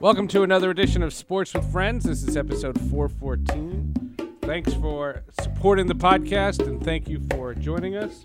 Welcome to another edition of Sports with Friends. This is episode 414. Thanks for supporting the podcast and thank you for joining us.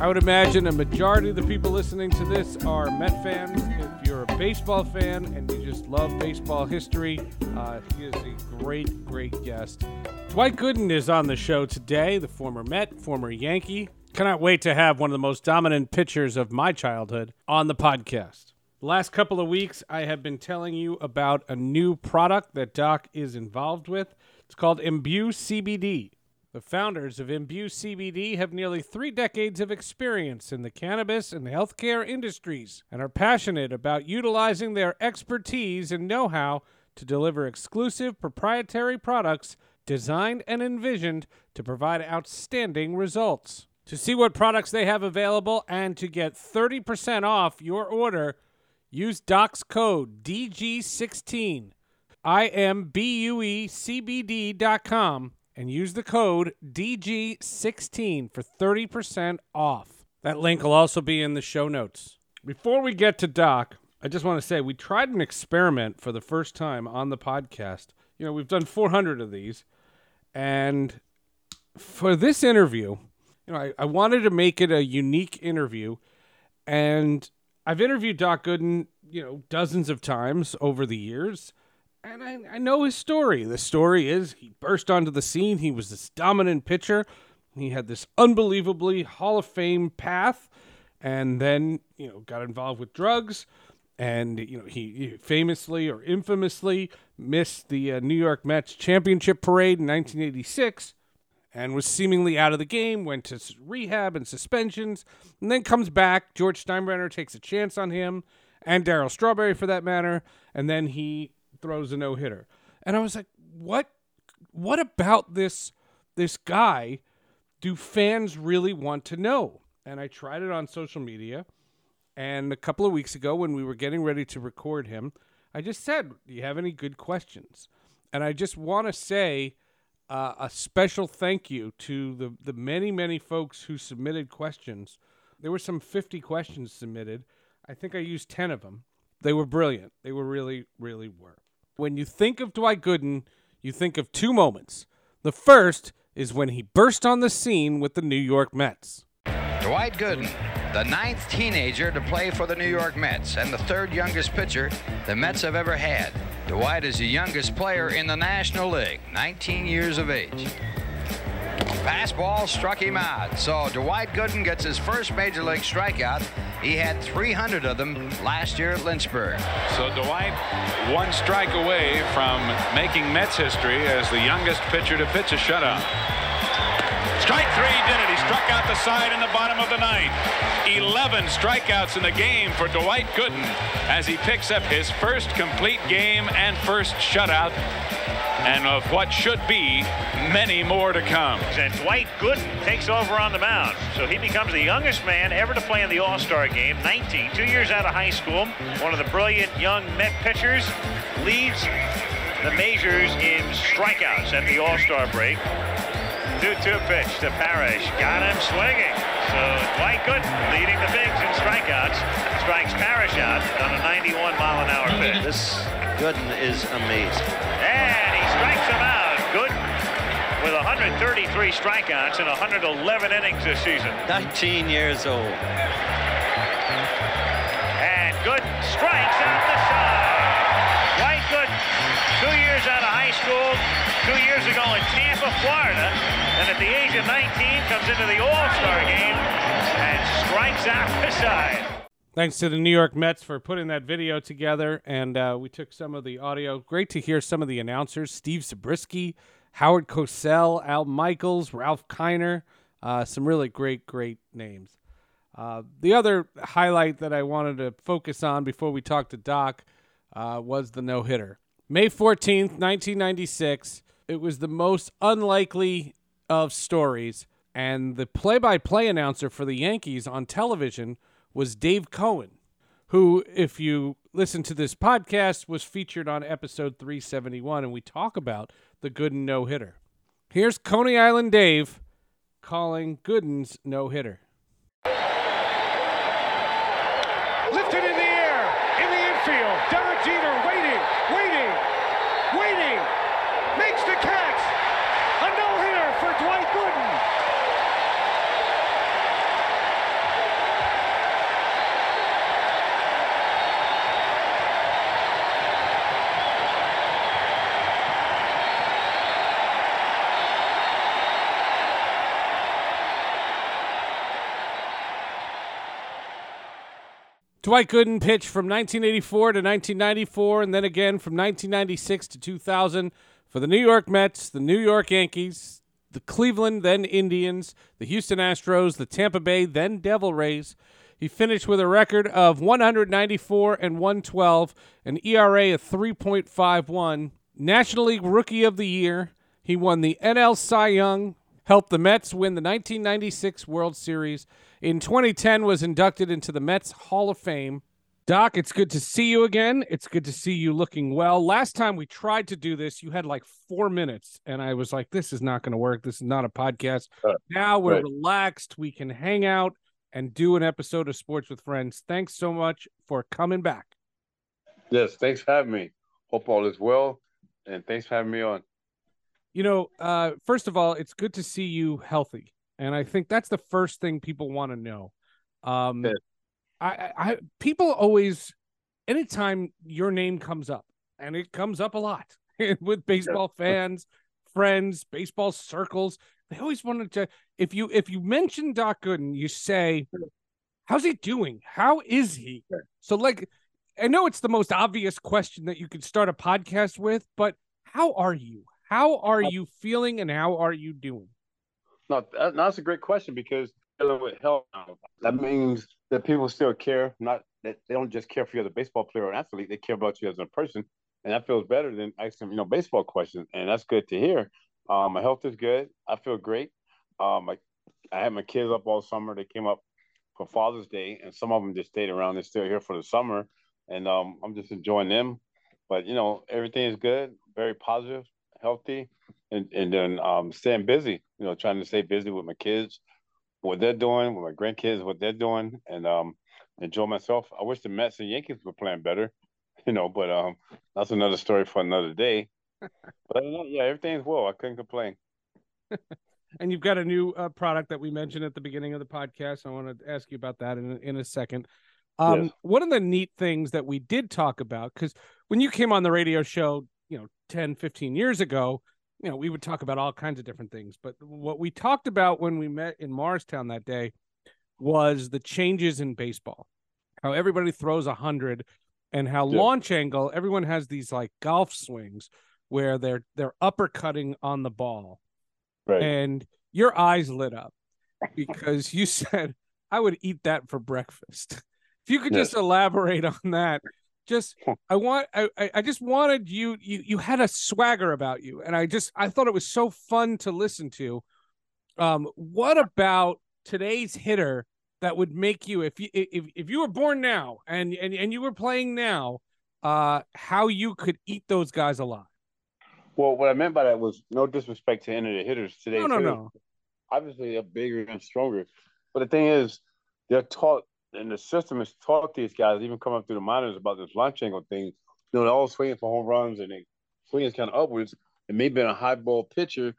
I would imagine a majority of the people listening to this are Met fans. If you're a baseball fan and you just love baseball history, uh, he is a great, great guest. Dwight Gooden is on the show today, the former Met, former Yankee. Cannot wait to have one of the most dominant pitchers of my childhood on the podcast. The last couple of weeks, I have been telling you about a new product that Doc is involved with. It's called Imbue CBD. The founders of Imbue CBD have nearly three decades of experience in the cannabis and healthcare industries and are passionate about utilizing their expertise and know how to deliver exclusive proprietary products designed and envisioned to provide outstanding results. To see what products they have available and to get 30% off your order, Use Doc's code DG16, I-M-B-U-E-C-B-D.com, and use the code DG16 for 30% off. That link will also be in the show notes. Before we get to Doc, I just want to say we tried an experiment for the first time on the podcast. You know, we've done 400 of these, and for this interview, you know, I, I wanted to make it a unique interview, and I've interviewed Doc Gooden, you know, dozens of times over the years, and I, I know his story. The story is he burst onto the scene. He was this dominant pitcher. He had this unbelievably Hall of Fame path, and then you know got involved with drugs, and you know he famously or infamously missed the uh, New York Mets championship parade in 1986 and was seemingly out of the game, went to rehab and suspensions, and then comes back. George Steinbrenner takes a chance on him, and Darryl Strawberry for that matter, and then he throws a no hitter. And I was like, what? What about this this guy do fans really want to know? And I tried it on social media, and a couple of weeks ago when we were getting ready to record him, I just said, "Do you have any good questions?" And I just want to say uh, a special thank you to the, the many, many folks who submitted questions. There were some 50 questions submitted. I think I used 10 of them. They were brilliant. They were really, really were. When you think of Dwight Gooden, you think of two moments. The first is when he burst on the scene with the New York Mets. Dwight Gooden, the ninth teenager to play for the New York Mets and the third youngest pitcher the Mets have ever had. Dwight is the youngest player in the National League, 19 years of age. Fastball struck him out. So Dwight Gooden gets his first major league strikeout. He had 300 of them last year at Lynchburg. So Dwight, one strike away from making Mets history as the youngest pitcher to pitch a shutout. Strike three did it. He struck out the side in the bottom of the ninth. 11 strikeouts in the game for Dwight Gooden as he picks up his first complete game and first shutout and of what should be many more to come. And Dwight Gooden takes over on the mound. So he becomes the youngest man ever to play in the All-Star game, 19, two years out of high school. One of the brilliant young Met pitchers leads the majors in strikeouts at the All-Star break. 2-2 pitch to Parrish. Got him swinging. So Dwight Gooden leading the bigs in strikeouts. Strikes Parrish out on a 91 mile an hour pitch. This Gooden is amazing. And he strikes him out. Gooden with 133 strikeouts in 111 innings this season. 19 years old. And Gooden strikes out the side. Dwight Gooden, two years out of high school, two years ago in Tampa, Florida, and at the age of 19 comes into the All-Star game and strikes out the side. Thanks to the New York Mets for putting that video together, and uh, we took some of the audio. Great to hear some of the announcers: Steve Zabriskie, Howard Cosell, Al Michaels, Ralph Kiner. Uh, some really great, great names. Uh, the other highlight that I wanted to focus on before we talk to Doc uh, was the no hitter. May 14th, 1996. It was the most unlikely of stories, and the play by play announcer for the Yankees on television was Dave Cohen, who, if you listen to this podcast, was featured on episode 371, and we talk about the Gooden no hitter. Here's Coney Island Dave calling Gooden's no hitter. Lifted in the air, in the infield. Derek Jeter waiting, waiting, waiting. Makes the catch. A no-hitter for Dwight Gooden. Dwight Gooden pitched from 1984 to 1994, and then again from 1996 to 2000 for the New York Mets, the New York Yankees, the Cleveland, then Indians, the Houston Astros, the Tampa Bay, then Devil Rays. He finished with a record of 194 and 112, an ERA of 3.51, National League Rookie of the Year. He won the NL Cy Young, helped the Mets win the 1996 World Series. In 2010 was inducted into the Mets Hall of Fame. Doc, it's good to see you again. It's good to see you looking well. Last time we tried to do this, you had like four minutes, and I was like, this is not going to work. This is not a podcast. Uh, now we're right. relaxed. We can hang out and do an episode of Sports with Friends. Thanks so much for coming back. Yes, thanks for having me. Hope all is well, and thanks for having me on. You know, uh, first of all, it's good to see you healthy, and I think that's the first thing people want to know. Um, Yeah. I, I, I, people always, anytime your name comes up, and it comes up a lot with baseball fans, friends, baseball circles, they always wanted to. If you if you mention Doc Gooden, you say, "How's he doing? How is he?" So, like, I know it's the most obvious question that you could start a podcast with, but how are you? How are you feeling, and how are you doing? No, that, that's a great question because dealing with health that means that people still care. Not that they don't just care for you as a baseball player or athlete; they care about you as a person, and that feels better than asking you know baseball questions, and that's good to hear. Um, my health is good. I feel great. Um, I, I had my kids up all summer. They came up for Father's Day, and some of them just stayed around. They're still here for the summer, and um, I'm just enjoying them. But you know, everything is good. Very positive, healthy, and and then um, staying busy. You know, trying to stay busy with my kids, what they're doing, with my grandkids, what they're doing, and um, enjoy myself. I wish the Mets and Yankees were playing better, you know, but um, that's another story for another day. but other yeah, everything's well. I couldn't complain. And you've got a new uh, product that we mentioned at the beginning of the podcast. I want to ask you about that in in a second. Um, Yes. One of the neat things that we did talk about, because when you came on the radio show, you know, 10, 15 years ago, you know, we would talk about all kinds of different things. But what we talked about when we met in Morristown that day was the changes in baseball, how everybody throws a hundred, and how Yeah. launch angle. Everyone has these like golf swings where they're they're uppercutting on the ball, Right. and your eyes lit up because you said I would eat that for breakfast. If you could just elaborate on that, just I want I I- I just wanted you you you had a swagger about you, and I just I thought it was so fun to listen to. Um, what about today's hitter that would make you if you if if you were born now and and and you were playing now, uh, how you could eat those guys alive? Well, what I meant by that was no disrespect to any of the hitters today. No, no, no. Obviously, they're bigger and stronger. But the thing is, they're taught, and the system is taught these guys, even coming up through the minors, about this launch angle thing. You know, they're all swinging for home runs and they swing is kind of upwards. And maybe in a high ball pitcher,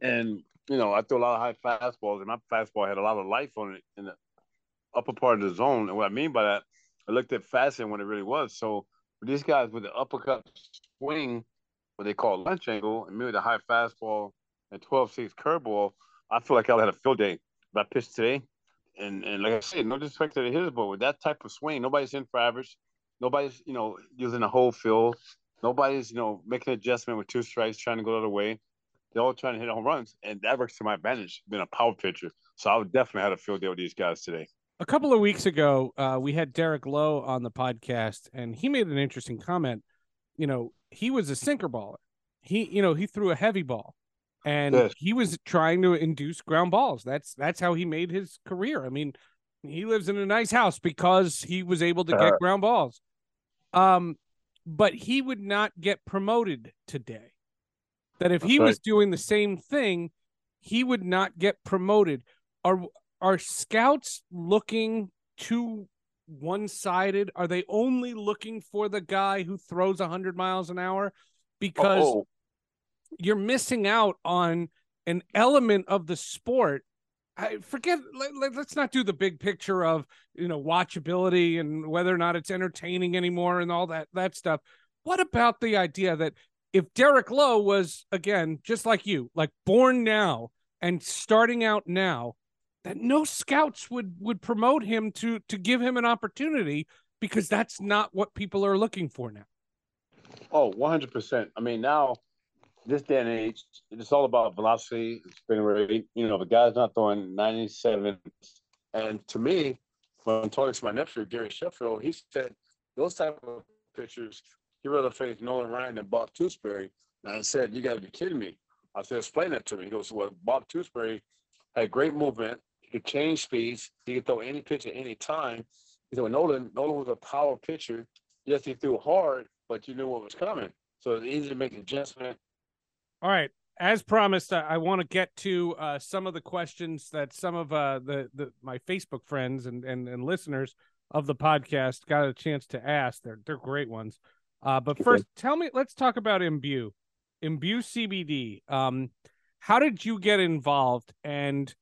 and you know, I throw a lot of high fastballs, and my fastball had a lot of life on it in the upper part of the zone. And what I mean by that, I looked at faster than what it really was. So these guys with the uppercut swing, what they call launch angle, and maybe the high fastball and 12-6 curveball, I feel like I had a field day. But I pitched today, and and like I said, no disrespect to hitters, but with that type of swing, nobody's in for average. Nobody's you know using a whole field. Nobody's you know making adjustment with two strikes, trying to go the other way. They're all trying to hit home runs, and that works to my advantage. Being a power pitcher, so I would definitely have a field day with these guys today. a couple of weeks ago, uh, we had Derek Lowe on the podcast, and he made an interesting comment. You know, he was a sinker baller. He, you know, he threw a heavy ball, and Yes. he was trying to induce ground balls. That's that's how he made his career. I mean, he lives in a nice house because he was able to get Uh-huh. ground balls. Um, but he would not get promoted today. That if he That's was doing the same thing, he would not get promoted. Are are scouts looking too one sided? Are they only looking for the guy who throws 100 miles an hour? Because Oh, you're missing out on an element of the sport. I forget. Let, us not do the big picture of you know watchability and whether or not it's entertaining anymore and all that that stuff. What about the idea that if Derek Lowe was again just like you, like born now and starting out now, that no scouts would would promote him to to give him an opportunity because that's not what people are looking for now. Oh, 100%. I mean, now, this day and age, it's all about velocity, spin rate. You know, a guy's not throwing 97, and to me, when talking to my nephew, Gary Sheffield, he said those type of pitchers, he rather face Nolan Ryan than Bob Tewksbury. And I said, you got to be kidding me. I said, explain that to me. He goes, well, Bob Tewksbury had great movement. He could change speeds. He could throw any pitch at any time. He said, well, Nolan, Nolan was a power pitcher. Yes, he threw hard, but you knew what was coming. So it's easy to make adjustment. All right. As promised, I, I want to get to uh, some of the questions that some of uh, the, the my Facebook friends and, and, and listeners of the podcast got a chance to ask. They're they're great ones. Uh, but first, tell me. Let's talk about Imbue, Imbue CBD. Um, how did you get involved? And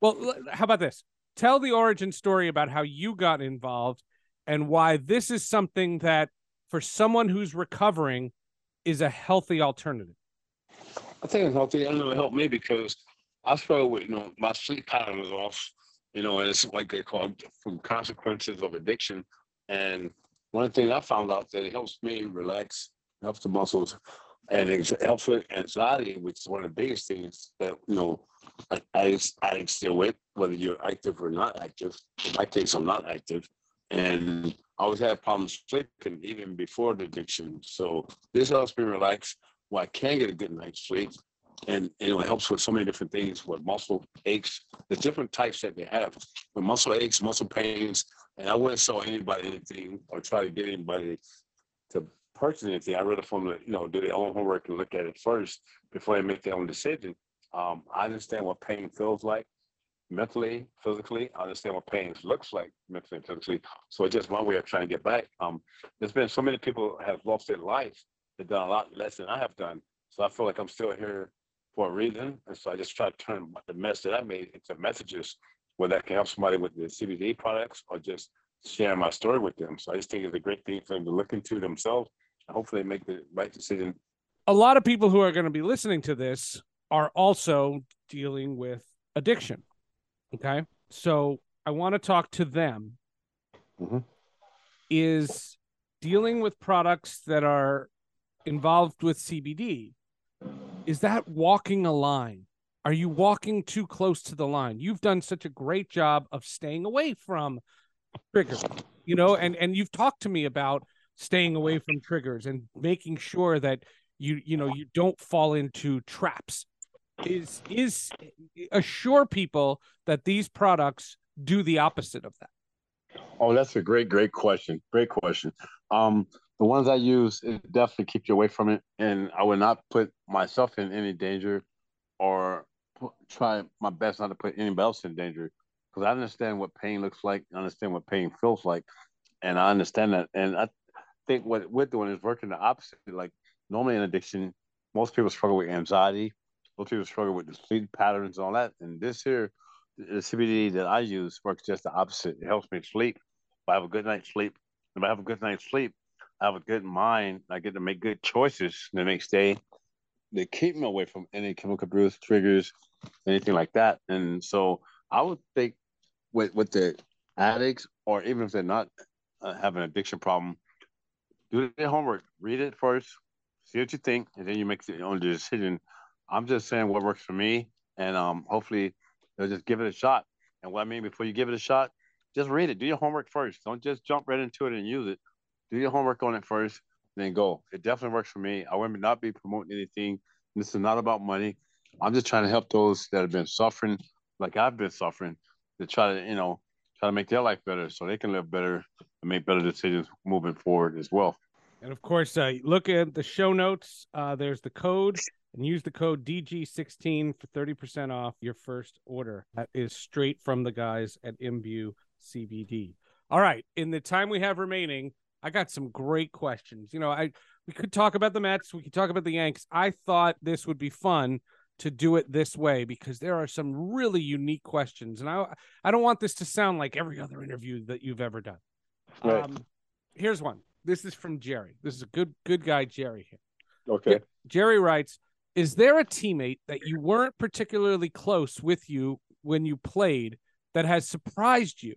well, l- how about this? Tell the origin story about how you got involved and why this is something that, for someone who's recovering, is a healthy alternative. I think it's healthy and it'll help me because I struggle with, you know, my sleep pattern was off, you know, and it's like they call it from consequences of addiction. And one thing I found out that it helps me relax, helps the muscles, and it helps with anxiety, which is one of the biggest things that, you know, I, I deal with, whether you're active or not active. In my case, I'm not active. And I always had problems sleeping even before the addiction. So this helps me relax where I can get a good night's sleep. And, and it helps with so many different things with muscle aches. the different types that they have with muscle aches, muscle pains. And I wouldn't sell anybody anything or try to get anybody to purchase anything. I rather for them to, you know, do their own homework and look at it first before they make their own decision. Um, I understand what pain feels like mentally, physically. I understand what pain looks like mentally and physically. So it's just one way of trying to get back. Um, there's been so many people have lost their life. They've done a lot less than I have done. So I feel like I'm still here for a reason. And so I just try to turn the mess that I made into messages where that can help somebody with the CBD products or just share my story with them. So I just think it's a great thing for them to look into themselves. And hopefully make the right decision. A lot of people who are going to be listening to this are also dealing with addiction. Okay. So I want to talk to them. Mhm. Is dealing with products that are involved with CBD, is that walking a line? Are you walking too close to the line? You've done such a great job of staying away from triggers, you know, and and you've talked to me about staying away from triggers and making sure that you you know you don't fall into traps. Is is assure people that these products do the opposite of that. Oh, that's a great, great question. Great question. Um, the ones I use it definitely keep you away from it, and I would not put myself in any danger, or pu- try my best not to put anybody else in danger, because I understand what pain looks like, I understand what pain feels like, and I understand that. And I think what we're doing is working the opposite. Like normally in addiction, most people struggle with anxiety, most people struggle with the sleep patterns and all that, and this here the CBD that I use works just the opposite. It helps me sleep. If I have a good night's sleep, if I have a good night's sleep, I have a good mind. I get to make good choices the next day. They keep me away from any chemical abuse triggers, anything like that. And so I would think with with the addicts, or even if they're not uh, having an addiction problem, do their homework. Read it first, see what you think, and then you make your own decision. I'm just saying what works for me, and um, hopefully they'll just give it a shot. And what I mean before you give it a shot, just read it. Do your homework first. Don't just jump right into it and use it. Do your homework on it first, then go. It definitely works for me. I would not be promoting anything. This is not about money. I'm just trying to help those that have been suffering, like I've been suffering, to try to, you know, try to make their life better so they can live better and make better decisions moving forward as well. And of course, uh, look at the show notes. Uh, there's the code and use the code DG16 for 30% off your first order. That is straight from the guys at Imbue CBD. All right. In the time we have remaining, I got some great questions. You know, I we could talk about the Mets, we could talk about the Yanks. I thought this would be fun to do it this way because there are some really unique questions, and I I don't want this to sound like every other interview that you've ever done. Right. Um, here's one. This is from Jerry. This is a good good guy, Jerry. Here. Okay. Jerry writes, "Is there a teammate that you weren't particularly close with you when you played that has surprised you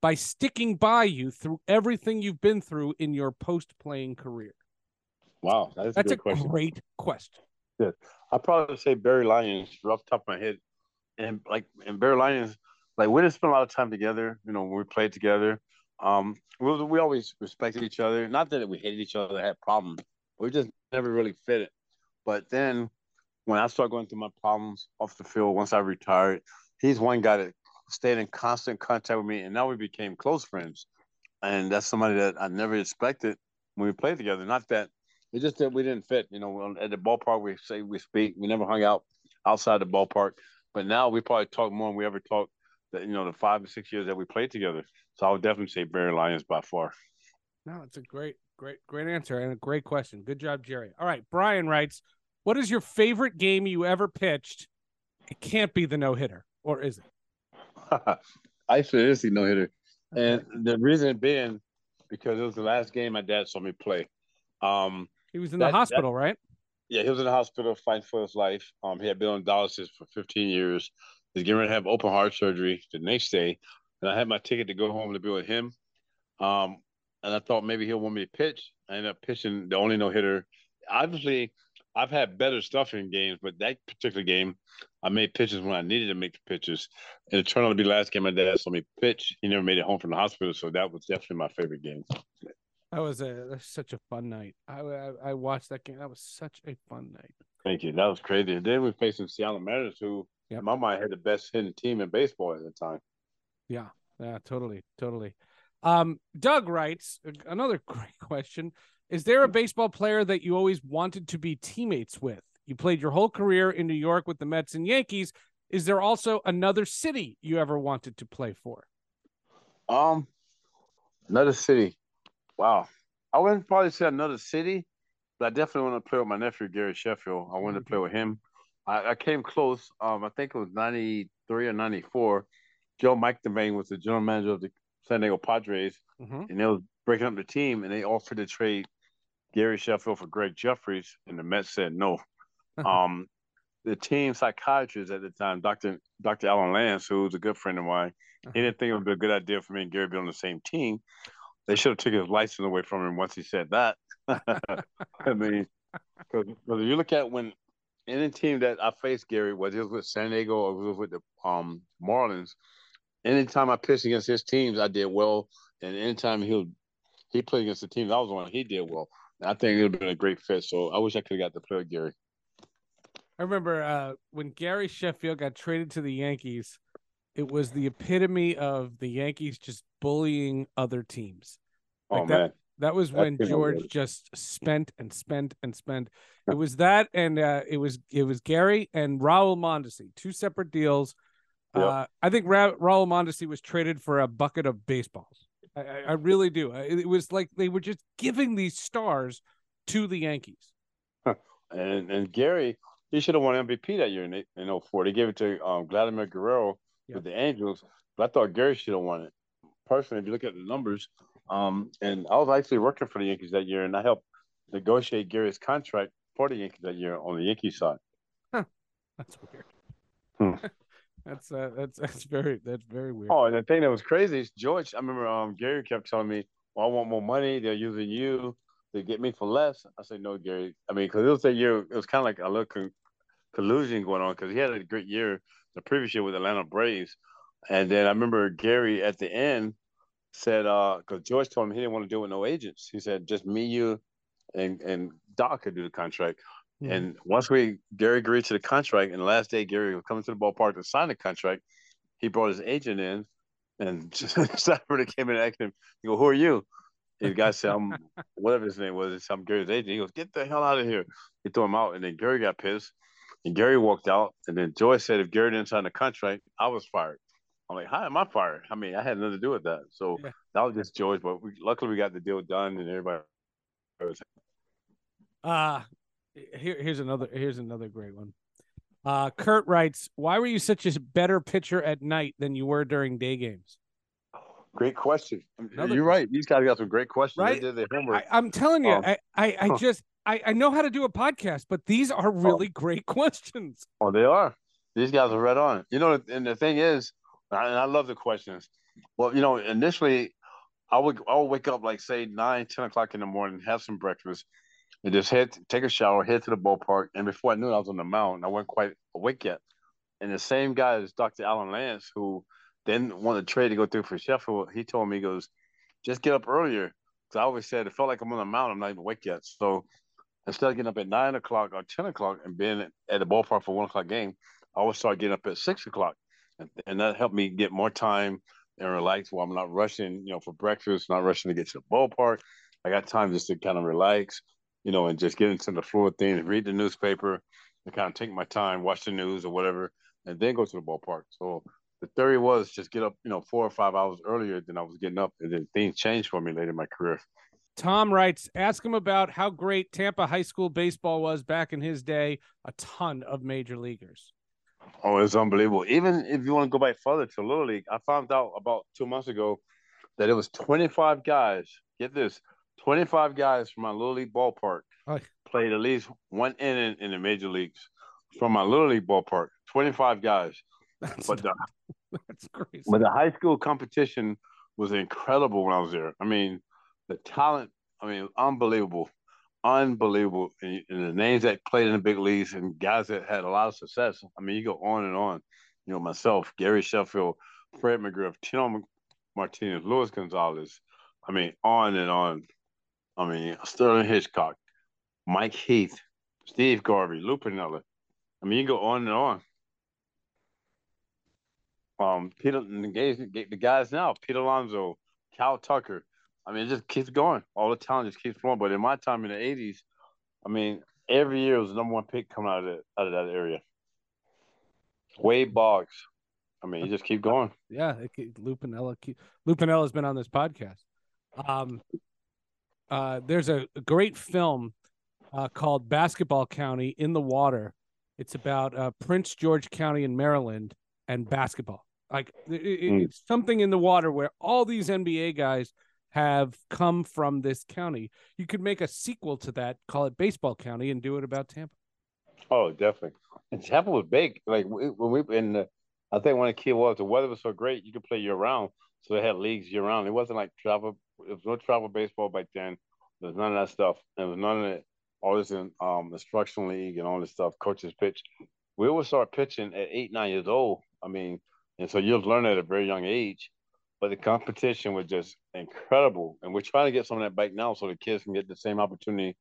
by sticking by you through everything you've been through in your post-playing career?" Wow, that's, That's a a question. great question. I'd probably say Barry Lyons, rough top of my head, and like and Barry Lyons, like we didn't spend a lot of time together. You know, we played together. Um, we we always respected each other. Not that we hated each other, had problems. We just never really fit it. But then when I started going through my problems off the field, once I retired, he's one guy that stayed in constant contact with me, and now we became close friends. And that's somebody that I never expected when we played together. Not that it's just that we didn't fit. You know, at the ballpark we say we speak. We never hung out outside the ballpark. But now we probably talk more than we ever talked. That you know, the five or six years that we played together. So I would definitely say Barry Lyons by far. No, it's a great, great, great answer and a great question. Good job, Jerry. All right, Brian writes, "What is your favorite game you ever pitched? It can't be the no hitter, or is it?" I see no hitter, and the reason being because it was the last game my dad saw me play. Um, He was in That- the that- hospital, right? yeah, he was in the hospital fighting for his life. Um, he had been on dialysis for 15 years. He's getting ready to have open heart surgery the next day, and I had my ticket to go home to be with him. Um, and I thought maybe he'll want me to pitch. I ended up pitching the only no hitter. Obviously, I've had better stuff in games, but that particular game, I made pitches when I needed to make the pitches. And it turned out to be the last game my dad saw me pitch. He never made it home from the hospital, so that was definitely my favorite game. That was a such a fun night. I, I I watched that game. That was such a fun night. Thank you. That was crazy. And then we faced some Seattle Mariners, who, Yep. in my mind, had the best hitting team in baseball at the time. Yeah, yeah, totally, totally. Um, Doug writes another great question: Is there a baseball player that you always wanted to be teammates with? You played your whole career in New York with the Mets and Yankees. Is there also another city you ever wanted to play for? Um, another city. Wow. I wouldn't probably say another city, but I definitely want to play with my nephew Gary Sheffield. I wanted to play with him. I, I came close. Um, I think it was ninety three or ninety four. Joe McIlvaine was the general manager of the San Diego Padres, Mhm. and they was breaking up the team, and they offered to trade Gary Sheffield for Gregg Jefferies, and the Mets said no. um, the team psychiatrist at the time, Doctor Doctor Allan Lans, who was a good friend of mine, he didn't think it would be a good idea for me and Gary to be on the same team. They should have taken his license away from him once he said that. I mean, because if you look at when any team that I faced Gary, whether it was with San Diego or it was with the um, Marlins, anytime I pitched against his teams, I did well. And anytime he he played against the teams I was on, he did well. I think it would have been a great fit. So I wish I could have got to play with Gary. I remember uh, when Gary Sheffield got traded to the Yankees, it was the epitome of the Yankees just bullying other teams. Oh Like that- man, That was That when George good. just spent and spent and spent. It was that, and uh, it was it was Gary and Raul Mondesi, two separate deals. Yep. Uh, I think Ra- Raul Mondesi was traded for a bucket of baseballs. I, I, really do. It was like they were just giving these stars to the Yankees. and and Gary, he should have won MVP that year in in 04. They gave it to um, Vladimir Guerrero Yep. with the Angels, but I thought Gary should have won it. Personally, if you look at the numbers, um, and I was actually working for the Yankees that year, and I helped negotiate Gary's contract for the Yankees that year on the Yankee side. That's weird. Hmm. that's uh, that's that's very that's very weird. Oh, and the thing that was crazy is George. I remember um, Gary kept telling me, "Well, I want more money. They're using you to get me for less." I said, "No, Gary. I mean, because it was a year. It was kind of like a little con- collusion going on because he had a great year the previous year with Atlanta Braves, and then I remember Gary at the end said, "Uh, because George told him he didn't want to do it with no agents. He said just me, you, and and Doc could do the contract." Mhm. And once we Gary agreed to the contract, and the last day Gary was coming to the ballpark to sign the contract, he brought his agent in, and Stafford came in and asked him, "He go, who are you?" And the guy said, "I'm whatever his name was. It's I'm Gary's agent." He goes, "Get the hell out of here!" He threw him out, and then Gary got pissed, and Gary walked out. And then Joyce said, "If Gary didn't sign the contract, I was fired." I'm like, how am I fired? I mean, I had nothing to do with that. So Yeah. that was just George. But we, luckily, we got the deal done, and everybody was Uh here here's another here's another great one. Uh Kurt writes, "Why were you such a better pitcher at night than you were during day games?" Great question. Another You're right. These guys got some great questions. Right? They did their homework. I, I'm telling you, Um, I I, I just I, I know how to do a podcast, but these are really great questions. Oh, they are. These guys are right on. You know, and the thing is, and I love the questions. Well, you know, initially, I would I would wake up like say nine, ten o'clock in the morning, have some breakfast, and just head take a shower, head to the ballpark. And before I knew it, I was on the mound. I wasn't quite awake yet. And the same guy is Dr. Allan Lans, who then wanted to trade to go through for Sheffield. He told me, he goes, just get up earlier. Because I always said it felt like I'm on the mound. I'm not even awake yet. So instead of getting up at nine o'clock or ten o'clock and being at the ballpark for one o'clock game, I always start getting up at six o'clock, and, and that helped me get more time and relax while I'm not rushing, you know, for breakfast, not rushing to get to the ballpark. I got time just to kind of relax, you know, and just get into the flow of things, read the newspaper, and kind of take my time, watch the news or whatever, and then go to the ballpark. So the theory was just get up, you know, four or five hours earlier than I was getting up, and then things changed for me later in my career. Tom writes, ask him about how great Tampa high school baseball was back in his day. A ton of major leaguers. Oh, it's unbelievable. Even if you want to go back further to Little League, I found out about two months ago that it was 25 guys. Get this 25 guys from my Little League ballpark Oh. played at least one inning in the major leagues from my Little League ballpark. 25 guys. That's, But the, that's crazy. but the high school competition was incredible when I was there. I mean, the talent, I mean, unbelievable. Unbelievable. And, and the names that played in the big leagues and guys that had a lot of success. I mean, you go on and on. You know, myself, Gary Sheffield, Fred McGriff, Tino Martinez, Luis Gonzalez. I mean, on and on. I mean, Sterling Hitchcock, Mike Heath, Steve Garvey, Lou Piniella. I mean, you go on and on. Um, Peter, the guys, now, Pete Alonso, Cal Tucker. I mean, it just keeps going. All the talent just keeps flowing. But in my time in the '80s, I mean, every year was the number one pick coming out of that, out of that area. Wade Boggs. I mean, you just keep going. Yeah, it, Lou Piniella. Lupinella has been on this podcast. Um, uh, there's a, great film uh, called Basketball County in the Water. It's about uh, Prince George County in Maryland and basketball. Like it, it- Mm. it's something in the water where all these NBA guys have come from this county. You could make a sequel to that, call it Baseball County, and do it about Tampa. Oh, definitely. And Tampa was big. Like when we in the, I think one of the key was the weather was so great you could play year round. So they had leagues year round. It wasn't like travel. There was no travel baseball back then. There's none of that stuff. There was none of it. All this in um instructional league and all this stuff. Coaches pitch. We would start pitching at eight, nine years old. I mean, and so you'll learn at a very young age. But the competition was just incredible. And we're trying to get some of that back now so the kids can get the same opportunity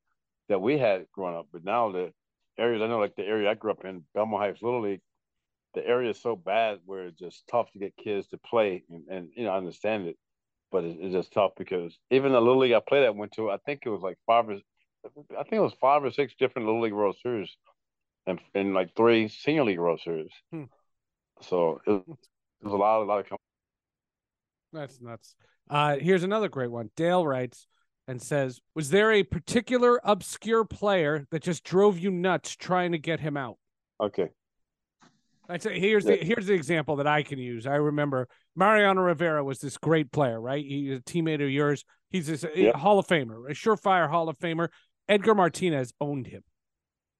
that we had growing up. But now the areas I know, like the area I grew up in, Belmont Heights Little League, the area is so bad where it's just tough to get kids to play, and, and you know understand it, but it's, it's just tough because even the Little League I played at went to, I think it was like five or, I think it was five or six different Little League World Series, and and like three Senior League World Series. Hmm. So it, it was a lot, a lot of. Com- That's nuts. Uh, here's another great one. Dale writes and says, "Was there a particular obscure player that just drove you nuts trying to get him out?" okay, I say here's the here's the example that I can use. I remember Mariano Rivera was this great player, right? He's a teammate of yours. He's this a uh, Hall of Famer, a surefire Hall of Famer. Edgar Martinez owned him,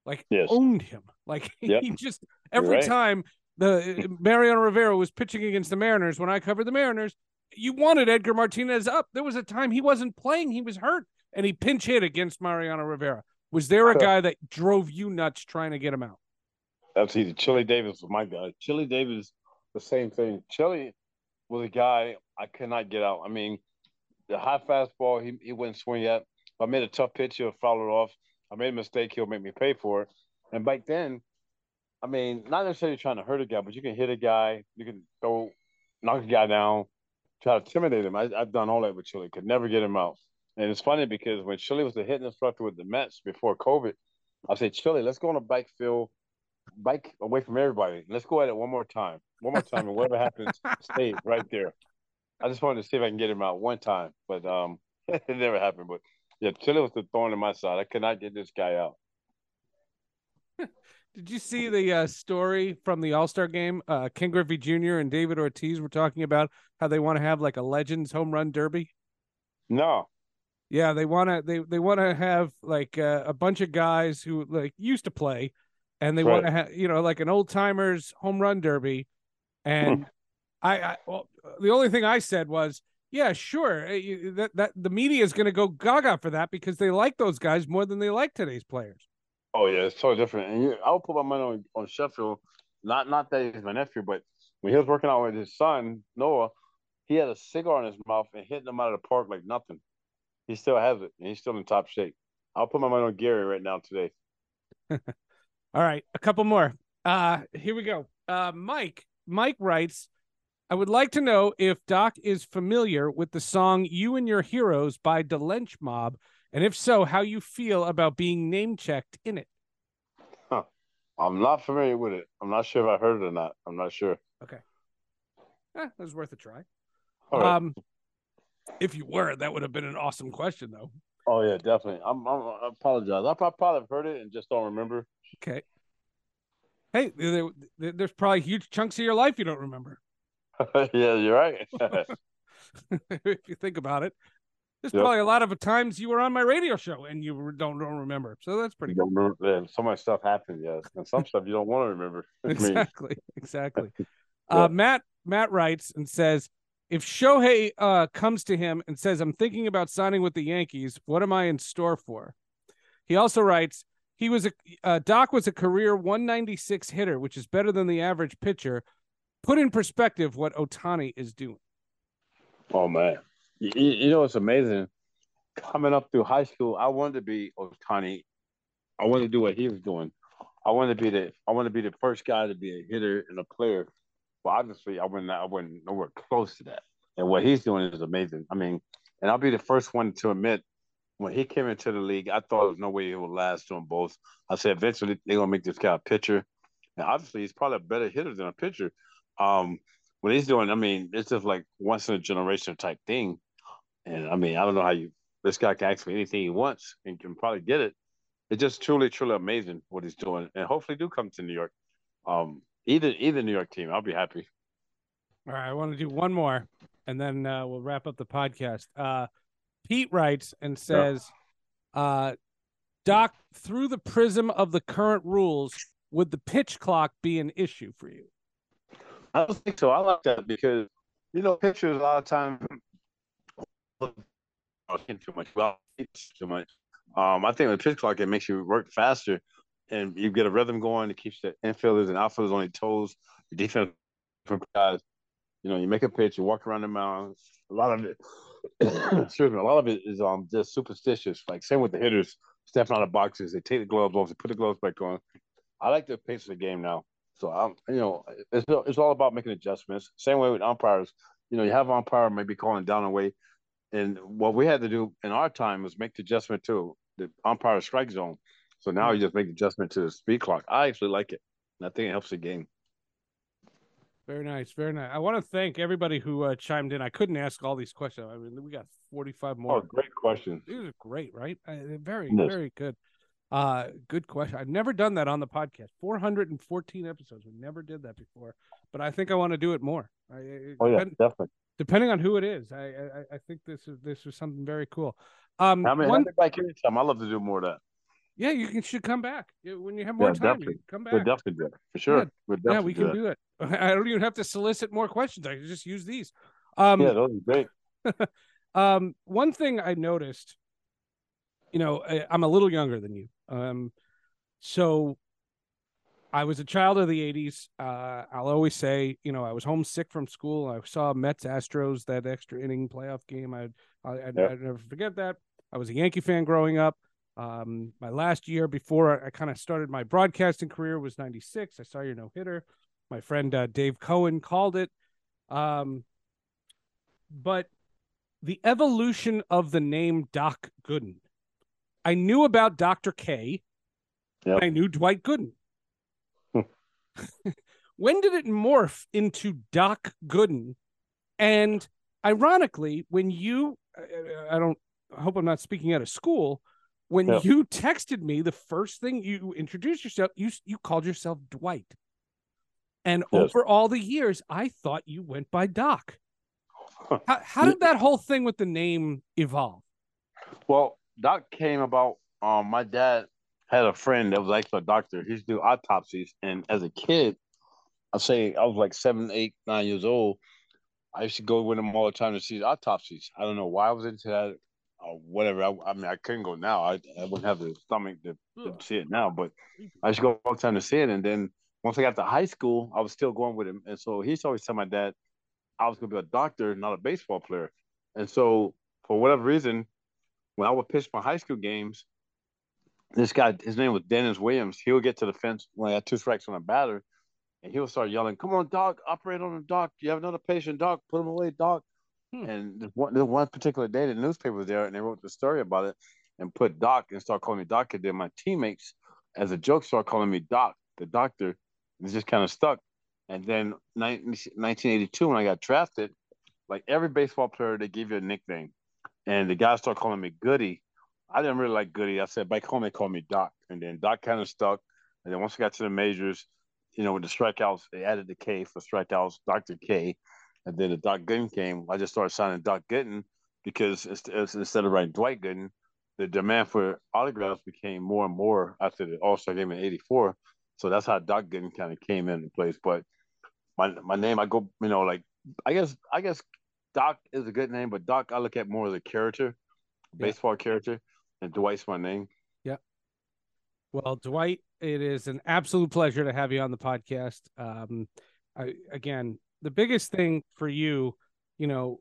like Yes. owned him. Like Yep. he just every right. time the uh, Mariano Rivera was pitching against the Mariners when I covered the Mariners, you wanted Edgar Martinez up. There was a time he wasn't playing; he was hurt, and he pinch hit against Mariano Rivera. Was there a guy that drove you nuts trying to get him out? That's easy. Chili Davis was my guy. Chili Davis, the same thing. Chili was a guy I could not get out. I mean, the high fastball, he, he wouldn't swing at. If I made a tough pitch, he'll foul it off. I made a mistake, he'll make me pay for it. And back then, I mean, not necessarily trying to hurt a guy, but you can hit a guy, you can throw, knock a guy down, try to intimidate him. I, I've done all that with Chili, could never get him out. And it's funny because when Chili was the hitting instructor with the Mets before COVID, I said, Chili, let's go on a backfield bike away from everybody. Let's go at it one more time. One more time, and whatever happens, stay right there. I just wanted to see if I can get him out one time, but um, it never happened. But yeah, Chile was the thorn in my side. I could not get this guy out. Did you see the uh, story from the All Star game? Uh, Ken Griffey Jr. and David Ortiz were talking about how they want to have like a Legends home run derby. No, Yeah, they want to they they want to have like uh, a bunch of guys who like used to play, and they Right. want to have you know like an old timers home run derby. And I, I well, the only thing I said was, yeah, sure, uh, you- that that the media is going to go gaga for that because they like those guys more than they like today's players. Oh yeah, it's totally different. And you, I'll put my money on, on Sheffield. Not not that he's my nephew, but when he was working out with his son Noah, he had a cigar in his mouth and hitting him out of the park like nothing. He still has it, and he's still in top shape. I'll put my money on Gary right now today. All right, a couple more. Uh here we go. Uh Mike. Mike writes, I would like to know if Doc is familiar with the song You and Your Heroes by the Lench Mob, and if so, how you feel about being name checked in it. I'm not familiar with it. I'm not sure if I heard it or not. I'm not sure. Eh, that was worth a try. Right. Um if you were, that would have been an awesome question though. oh yeah, definitely. I'm, I'm I apologize. I prob- probably have heard it and just don't remember. Okay. Hey, there, there- there's probably huge chunks of your life you don't remember. yeah, you're right. if you think about it. There's Yep. probably a lot of times you were on my radio show and you don't don't remember. So that's pretty you don't remember. Yeah, so much stuff happened. Yes, and some stuff you don't want to remember. Exactly exactly uh matt matt writes and says if shohei uh comes to him and says i'm thinking about signing with the yankees what am i in store for he also writes he was a uh, doc was a career 196 hitter which is better than the average pitcher put in perspective what ohtani is doing Oh man, you, you know it's amazing. Coming up through high school, I wanted to be Ohtani. I wanted to do what he was doing. I wanted to be the I wanted to be the first guy to be a hitter and a player. But obviously, I wouldn't I wasn't nowhere close to that. And what he's doing is amazing. I mean, and I'll be the first one to admit when he came into the league, I thought there was no way he would last on both. I said eventually they're gonna make this guy a pitcher. And obviously, he's probably a better hitter than a pitcher. Um, what he's doing, I mean, it's just like once in a generation type thing. And I mean, I don't know how you this guy can ask for anything he wants and can probably get it. It's just truly, truly amazing what he's doing. And hopefully do come to New York. Um, either either New York team, I'll be happy. all right i want to do one more and then uh, we'll wrap up the podcast uh pete writes and says uh doc through the prism of the current rules would the pitch clock be an issue for you I don't think so. I like that because you know, pitchers a lot of times too much. Well, too much. Um, I think with pitch clock, it makes you work faster, and you get a rhythm going. It keeps the infielders and outfielders on their toes. The defense guys, you know, you make a pitch, you walk around the mound. A lot of it, excuse me, a lot of it is um just superstitious. Like same with the hitters, stepping out of boxes, they take the gloves off, they put the gloves back on. I like the pace of the game now. So I'm, you know, it's it's all about making adjustments. Same way with umpires. You know, you have umpire maybe calling down away, and what we had to do in our time was make the adjustment to the umpire strike zone. So now you just make the adjustment to the speed clock. I actually like it. And I think it helps the game. Very nice, very nice. I want to thank everybody who uh, chimed in. I couldn't ask all these questions. I mean, we got forty-five more. Oh, great questions. These are great, right? Uh, very, Yes. very good. Uh, good question. I've never done that on the podcast. Four hundred and fourteen episodes. We never did that before, but I think I want to do it more. I, Oh yeah, depend- definitely. depending on who it is, I, I, I think this is this is something very cool. Um, I mean, one, back. I love to do more of that. Yeah, you can should come back when you have more Yeah, time. definitely. Come We'll back. definitely do it for sure. Yeah. We'll Yeah, we can that. do it. I don't even have to solicit more questions. I can just use these. Um, Yeah, those are great. Um, one thing I noticed, you know, I, I'm a little younger than you. Um, so I was a child of the '80s. Uh, I'll always say, you know, I was homesick from school. I saw Mets Astros that extra inning playoff game. I I I'd, Yeah. I'd never forget that. I was a Yankee fan growing up. Um, my last year before I, I kind of started my broadcasting career was '96. I saw your no hitter. My friend uh, Dave Cohen called it. Um, but the evolution of the name Doc Gooden. I knew about Dr. K. Yep. I knew Dwight Gooden. when did it morph into Doc Gooden? And ironically, when you, I don't, I hope I'm not speaking out of school. When Yeah. you texted me, the first thing you introduced yourself, you you called yourself Dwight. And Yes. over all the years, I thought you went by Doc. How, how did that whole thing with the name evolve? Well, Doc came about. Um, my dad had a friend that was actually a doctor. He used to do autopsies, and as a kid, I say I was like seven, eight, nine years old. I used to go with him all the time to see autopsies. I don't know why I was into that or whatever. I, I mean, I couldn't go now. I, I wouldn't have the stomach to, to see it now, but I used to go all the time to see it. And then once I got to high school, I was still going with him. And so he's always telling my dad I was going to be a doctor, not a baseball player. And so for whatever reason, when I would pitch my high school games, this guy, his name was Dennis Williams. He would get to the fence when I had two strikes on a batter, and he would start yelling, "Come on, Doc! Operate on the Doc! You have another patient, Doc! Put him away, Doc!" Hmm. And there's one, one particular day, the newspaper was there, and they wrote the story about it, and put Doc and start calling me Doc. And then my teammates, as a joke, start calling me Doc, the doctor. And it just kind of stuck. And then 19, 1982, when I got drafted, like every baseball player, they give you a nickname. And the guys start calling me Goody. I didn't really like Goody. I said, back home, they called me Doc. And then Doc kind of stuck. And then once I got to the majors, you know, with the strikeouts, they added the K for strikeouts, Dr. K. And then the Doc Gooden came. I just started signing Doc Gooden because it's, it's, instead of writing Dwight Gooden, the demand for autographs became more and more after the All Star game in '84. So that's how Doc Gooden kind of came into place. But my my name, I go, you know, like I guess I guess Doc is a good name, but Doc I look at more as a character, Yeah. baseball character, and Dwight's my name. Yeah. Well, Dwight, it is an absolute pleasure to have you on the podcast. Um, I, again, the biggest thing for you, you know,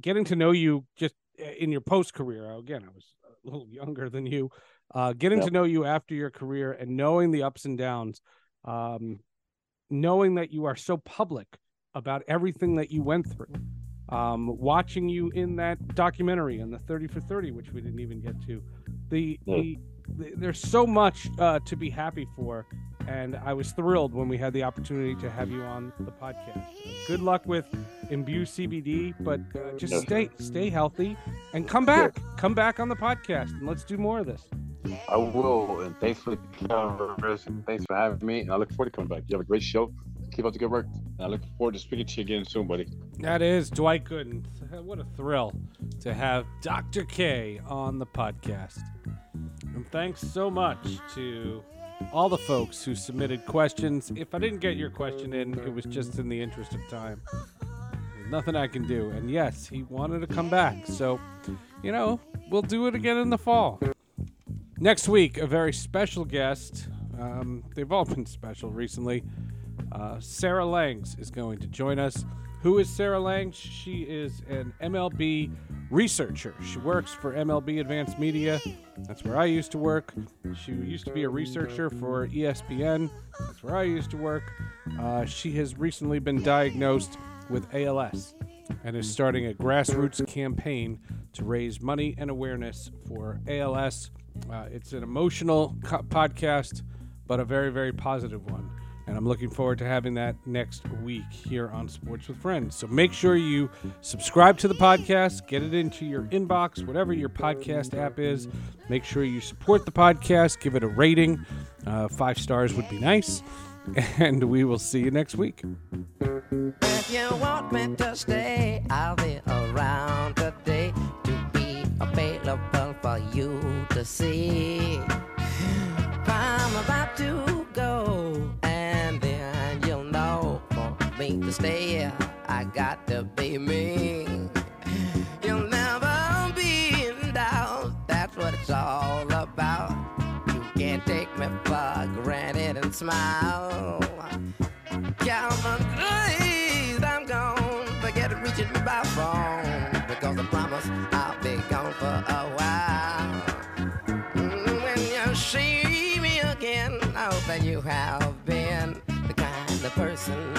getting to know you just uh, in your post career. Again, I was a little younger than you. Uh, getting Yep. to know you after your career and knowing the ups and downs, um, knowing that you are so public about everything that you went through. Um, watching you in that documentary on the 30 for 30, which we didn't even get to. The, Yeah. the, the there's so much uh, to be happy for. And I was thrilled when we had the opportunity to have you on the podcast. Good luck with Imbue CBD, but uh, just Yes. stay stay healthy and come back. Come back on the podcast and let's do more of this. I will, and thanks for the conversation. Thanks for having me, and I look forward to coming back. You have a great show. Keep up the good work. And I look forward to speaking to you again soon, buddy. That is Dwight Gooden. What a thrill to have Dr. K on the podcast. And thanks so much to all the folks who submitted questions. If I didn't get your question in, it was just in the interest of time. There's nothing I can do. And yes, he wanted to come back. So, you know, we'll do it again in the fall. Next week, a very special guest. Um, they've all been special recently. Uh, Sarah Langs is going to join us. Who is Sarah Langs? She is an MLB researcher. She works for MLB Advanced Media. That's where I used to work. She used to be a researcher for ESPN. That's where I used to work. Uh, she has recently been diagnosed with ALS and is starting a grassroots campaign to raise money and awareness for ALS. Uh, it's an emotional co- podcast, but a very, very positive one. And I'm looking forward to having that next week here on Sports with Friends. So make sure you subscribe to the podcast, get it into your inbox, whatever your podcast app is. Make sure you support the podcast, give it a rating. Uh, five stars would be nice. And we will see you next week. If you want me to stay, I'll be around today to be available for you to see. Stay, I got to be me. You'll never be in doubt, that's what it's all about. You can't take me for granted and smile. Calvin, please, I'm gone. Forget reaching me by phone because I promise I'll be gone for a while. Mm, When you see me again, I hope that you have been the kind of person